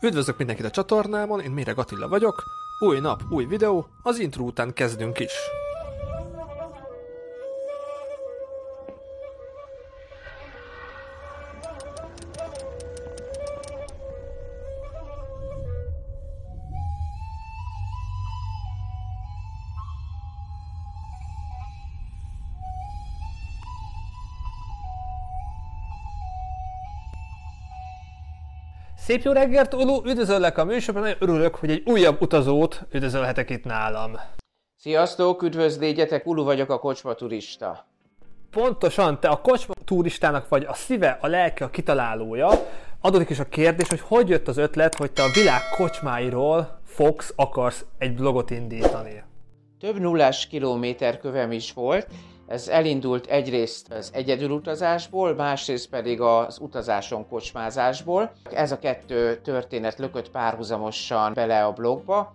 Üdvözlök mindenkit a csatornámon, én Méreg Attila vagyok. Új nap, új videó, az intro után kezdünk is. Szép jó reggelt, Ulu, üdvözöllek a műsorban, nagyon örülök, hogy egy újabb utazót üdvözölhetek itt nálam. Sziasztok, üdvözlégyetek, Ulu vagyok a kocsma turista. Pontosan, te a kocsma turistának vagy a szíve, a lelke, a kitalálója. Adódik is a kérdés, hogy hogy jött az ötlet, hogy te a világ kocsmáiról fogsz, akarsz egy blogot indítani. Több nullás kilométer kövem is volt, ez elindult egyrészt az egyedülutazásból, másrészt pedig az utazáson kocsmázásból. Ez a kettő történet lökött párhuzamosan bele a blogba.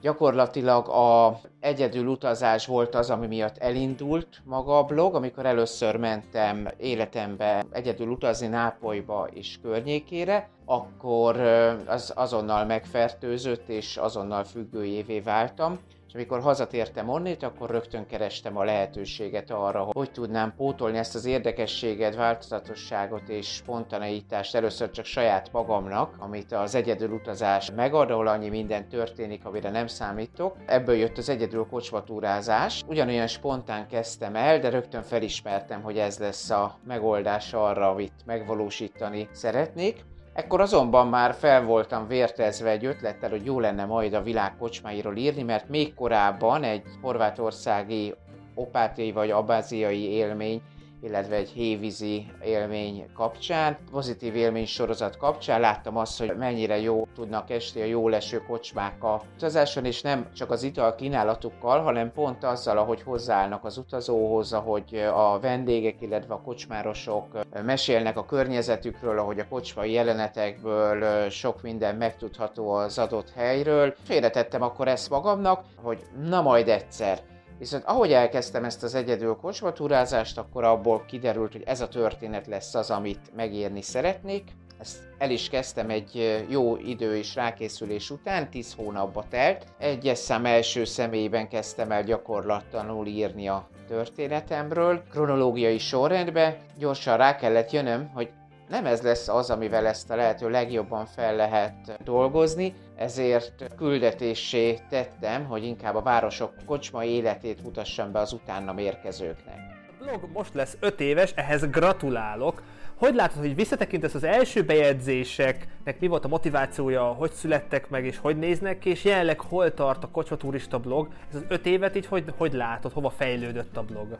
Gyakorlatilag a egyedül utazás volt az, ami miatt elindult maga a blog, amikor először mentem életembe egyedül utazni Nápolyba és környékére, akkor az azonnal megfertőzött és azonnal függőjévé váltam amikor hazatértem onnét, akkor rögtön kerestem a lehetőséget arra, hogy tudnám pótolni ezt az érdekességet, változatosságot és spontaneitást először csak saját magamnak, amit az egyedül utazás megad, ahol annyi minden történik, amire nem számítok. Ebből jött az egyedül kocsmatúrázás. Ugyanolyan spontán kezdtem el, de rögtön felismertem, hogy ez lesz a megoldás arra, amit megvalósítani szeretnék. Ekkor azonban már fel voltam vértezve egy ötlettel, hogy jó lenne majd a világ kocsmáiról írni, mert még korábban egy horvátországi opátiai vagy abáziai élmény illetve egy hévízi élmény kapcsán, pozitív élmény sorozat kapcsán láttam azt, hogy mennyire jó tudnak esni a jó leső kocsmák a utazáson, és nem csak az ital kínálatukkal, hanem pont azzal, ahogy hozzáállnak az utazóhoz, ahogy a vendégek, illetve a kocsmárosok mesélnek a környezetükről, ahogy a kocsmai jelenetekből sok minden megtudható az adott helyről. Félretettem akkor ezt magamnak, hogy na majd egyszer Viszont ahogy elkezdtem ezt az egyedül kocsmatúrázást, akkor abból kiderült, hogy ez a történet lesz az, amit megírni szeretnék. Ezt el is kezdtem egy jó idő és rákészülés után, 10 hónapba telt. Egyes szám első személyben kezdtem el gyakorlatlanul írni a történetemről, kronológiai sorrendbe. Gyorsan rá kellett jönnöm, hogy nem ez lesz az, amivel ezt a lehető legjobban fel lehet dolgozni, ezért küldetésé tettem, hogy inkább a városok kocsma életét mutassam be az utána érkezőknek. A blog most lesz 5 éves, ehhez gratulálok. Hogy látod, hogy visszatekintesz az első bejegyzéseknek, mi volt a motivációja, hogy születtek meg és hogy néznek ki, és jelenleg hol tart a Kocsma Turista blog? Ez az 5 évet így hogy, hogy látod, hova fejlődött a blog?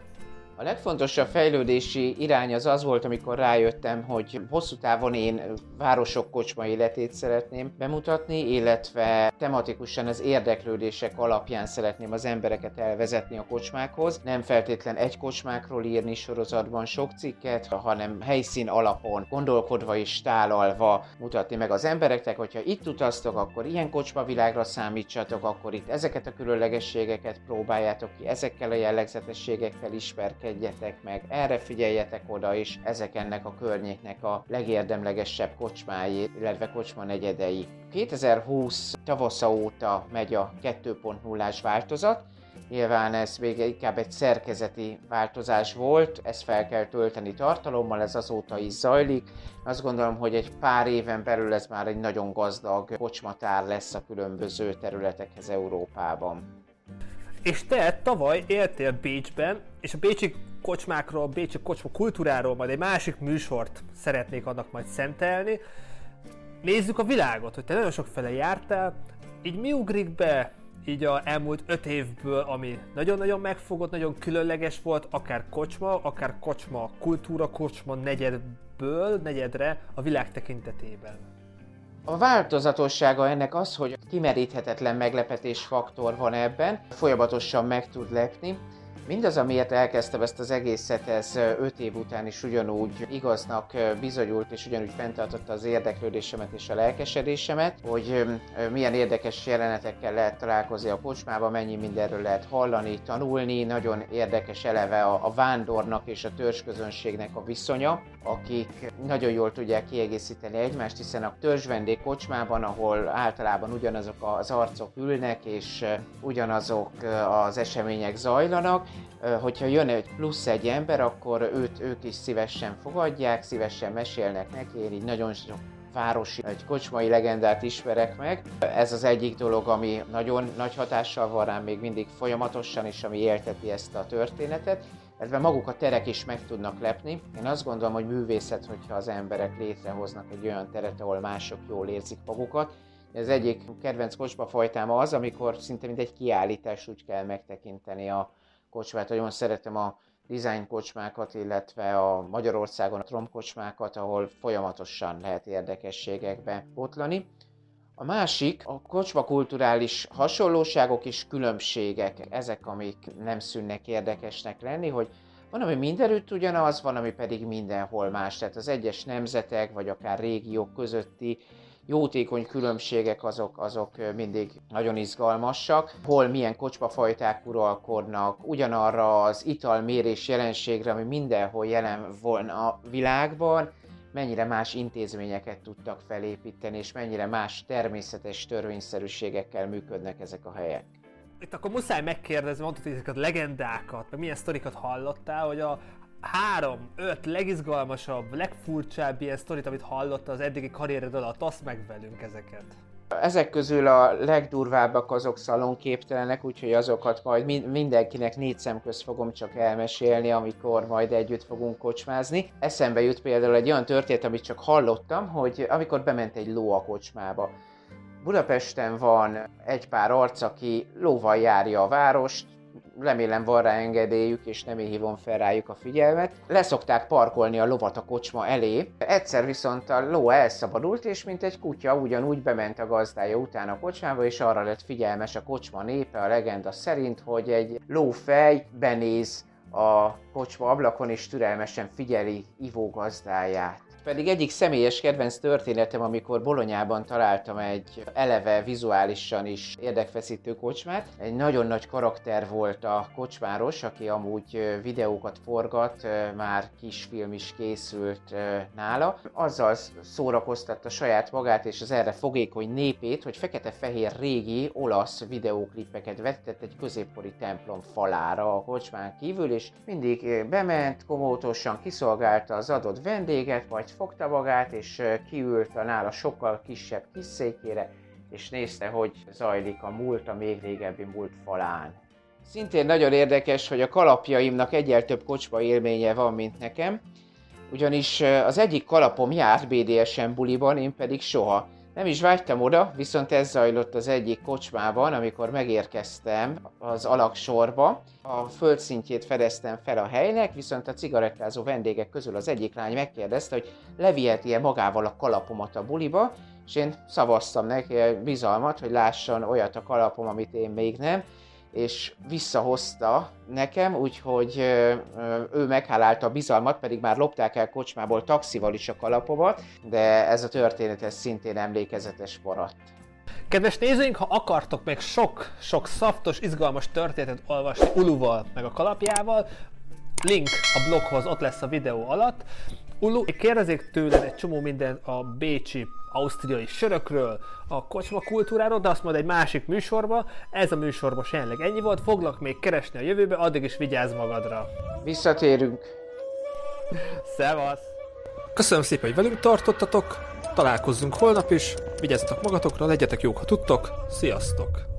A legfontosabb fejlődési irány az az volt, amikor rájöttem, hogy hosszú távon én városok kocsma életét szeretném bemutatni, illetve tematikusan az érdeklődések alapján szeretném az embereket elvezetni a kocsmákhoz. Nem feltétlen egy kocsmákról írni sorozatban sok cikket, hanem helyszín alapon, gondolkodva és tálalva mutatni meg az embereknek, hogyha itt utaztok, akkor ilyen kocsmavilágra számítsatok, akkor itt ezeket a különlegességeket próbáljátok ki, ezekkel a jellegzetességekkel ismerkedni ismerkedjetek meg, erre figyeljetek oda is, ezek ennek a környéknek a legérdemlegesebb kocsmái, illetve kocsma negyedei. 2020 tavasza óta megy a 2.0-ás változat, Nyilván ez még inkább egy szerkezeti változás volt, ezt fel kell tölteni tartalommal, ez azóta is zajlik. Azt gondolom, hogy egy pár éven belül ez már egy nagyon gazdag kocsmatár lesz a különböző területekhez Európában. És te tavaly éltél Bécsben, és a bécsi kocsmákról, a bécsi kocsma kultúráról majd egy másik műsort szeretnék annak majd szentelni. Nézzük a világot, hogy te nagyon sok fele jártál, így mi ugrik be így a elmúlt öt évből, ami nagyon-nagyon megfogott, nagyon különleges volt, akár kocsma, akár kocsma kultúra, kocsma negyedből, negyedre a világ tekintetében. A változatossága ennek az, hogy kimeríthetetlen meglepetés faktor van ebben, folyamatosan meg tud lepni. Mindaz, amiért elkezdtem ezt az egészet, ez öt év után is ugyanúgy igaznak bizonyult, és ugyanúgy fenntartotta az érdeklődésemet és a lelkesedésemet, hogy milyen érdekes jelenetekkel lehet találkozni a kocsmában, mennyi mindenről lehet hallani, tanulni, nagyon érdekes eleve a, a vándornak és a törzsközönségnek a viszonya, akik nagyon jól tudják kiegészíteni egymást, hiszen a törzsvendég kocsmában, ahol általában ugyanazok az arcok ülnek, és ugyanazok az események zajlanak, hogyha jön egy plusz egy ember, akkor őt ők is szívesen fogadják, szívesen mesélnek neki, én így nagyon sok városi, egy kocsmai legendát ismerek meg. Ez az egyik dolog, ami nagyon nagy hatással van rám még mindig folyamatosan, és ami élteti ezt a történetet illetve maguk a terek is meg tudnak lepni. Én azt gondolom, hogy művészet, hogyha az emberek létrehoznak egy olyan teret, ahol mások jól érzik magukat. Ez egyik kedvenc kocsma fajtám az, amikor szinte mint egy kiállítás úgy kell megtekinteni a kocsmát. Nagyon szeretem a design kocsmákat, illetve a Magyarországon a tromkocsmákat, ahol folyamatosan lehet érdekességekbe botlani. A másik a kocsma kulturális hasonlóságok és különbségek, ezek, amik nem szűnnek érdekesnek lenni, hogy van, ami mindenütt ugyanaz, van, ami pedig mindenhol más. Tehát az egyes nemzetek, vagy akár régiók közötti jótékony különbségek azok, azok mindig nagyon izgalmasak. Hol milyen kocsmafajták uralkodnak, ugyanarra az italmérés jelenségre, ami mindenhol jelen volna a világban, mennyire más intézményeket tudtak felépíteni, és mennyire más természetes törvényszerűségekkel működnek ezek a helyek. Itt akkor muszáj megkérdezni, mondtad, hogy ezeket a legendákat, meg milyen sztorikat hallottál, hogy a három, öt legizgalmasabb, legfurcsább ilyen sztorit, amit hallottál az eddigi karriered alatt, azt meg velünk ezeket. Ezek közül a legdurvábbak azok szalonképtelenek, úgyhogy azokat majd mindenkinek négy szem közt fogom csak elmesélni, amikor majd együtt fogunk kocsmázni. Eszembe jut például egy olyan történet, amit csak hallottam, hogy amikor bement egy ló a kocsmába. Budapesten van egy pár arc, aki lóval járja a várost, remélem van rá engedélyük, és nem én hívom fel rájuk a figyelmet. Leszokták parkolni a lovat a kocsma elé. Egyszer viszont a ló elszabadult, és mint egy kutya ugyanúgy bement a gazdája után a kocsmába, és arra lett figyelmes a kocsma népe, a legenda szerint, hogy egy lófej benéz a kocsma ablakon, és türelmesen figyeli ivó gazdáját pedig egyik személyes kedvenc történetem, amikor Bolonyában találtam egy eleve vizuálisan is érdekfeszítő kocsmát. Egy nagyon nagy karakter volt a kocsmáros, aki amúgy videókat forgat, már kisfilm is készült nála. Azzal szórakoztatta saját magát és az erre fogékony népét, hogy fekete-fehér régi olasz videóklipeket vetett egy középkori templom falára a kocsmán kívül, és mindig bement, komótosan kiszolgálta az adott vendéget, majd fogta magát, és kiült a nála sokkal kisebb kis székére, és nézte, hogy zajlik a múlt, a még régebbi múlt falán. Szintén nagyon érdekes, hogy a kalapjaimnak egyel több kocsma élménye van, mint nekem, ugyanis az egyik kalapom járt BDSM buliban, én pedig soha. Nem is vágytam oda, viszont ez zajlott az egyik kocsmában, amikor megérkeztem az alaksorba. A földszintjét fedeztem fel a helynek, viszont a cigarettázó vendégek közül az egyik lány megkérdezte, hogy leviheti-e magával a kalapomat a buliba, és én szavaztam neki bizalmat, hogy lásson olyat a kalapom, amit én még nem, és visszahozta nekem, úgyhogy ő meghálálta a bizalmat, pedig már lopták el kocsmából taxival is a kalapomat, de ez a történet ez szintén emlékezetes maradt. Kedves nézőink, ha akartok még sok-sok szaftos, izgalmas történetet olvasni Uluval, meg a kalapjával, link a bloghoz ott lesz a videó alatt. Ulu, kérdezik tőled egy csomó minden a bécsi ausztriai sörökről, a kocsma kultúráról, de azt majd egy másik műsorba. Ez a műsorban jelenleg ennyi volt, foglak még keresni a jövőbe, addig is vigyázz magadra. Visszatérünk. Szevasz! Köszönöm szépen, hogy velünk tartottatok, találkozzunk holnap is, vigyázzatok magatokra, legyetek jók, ha tudtok, sziasztok!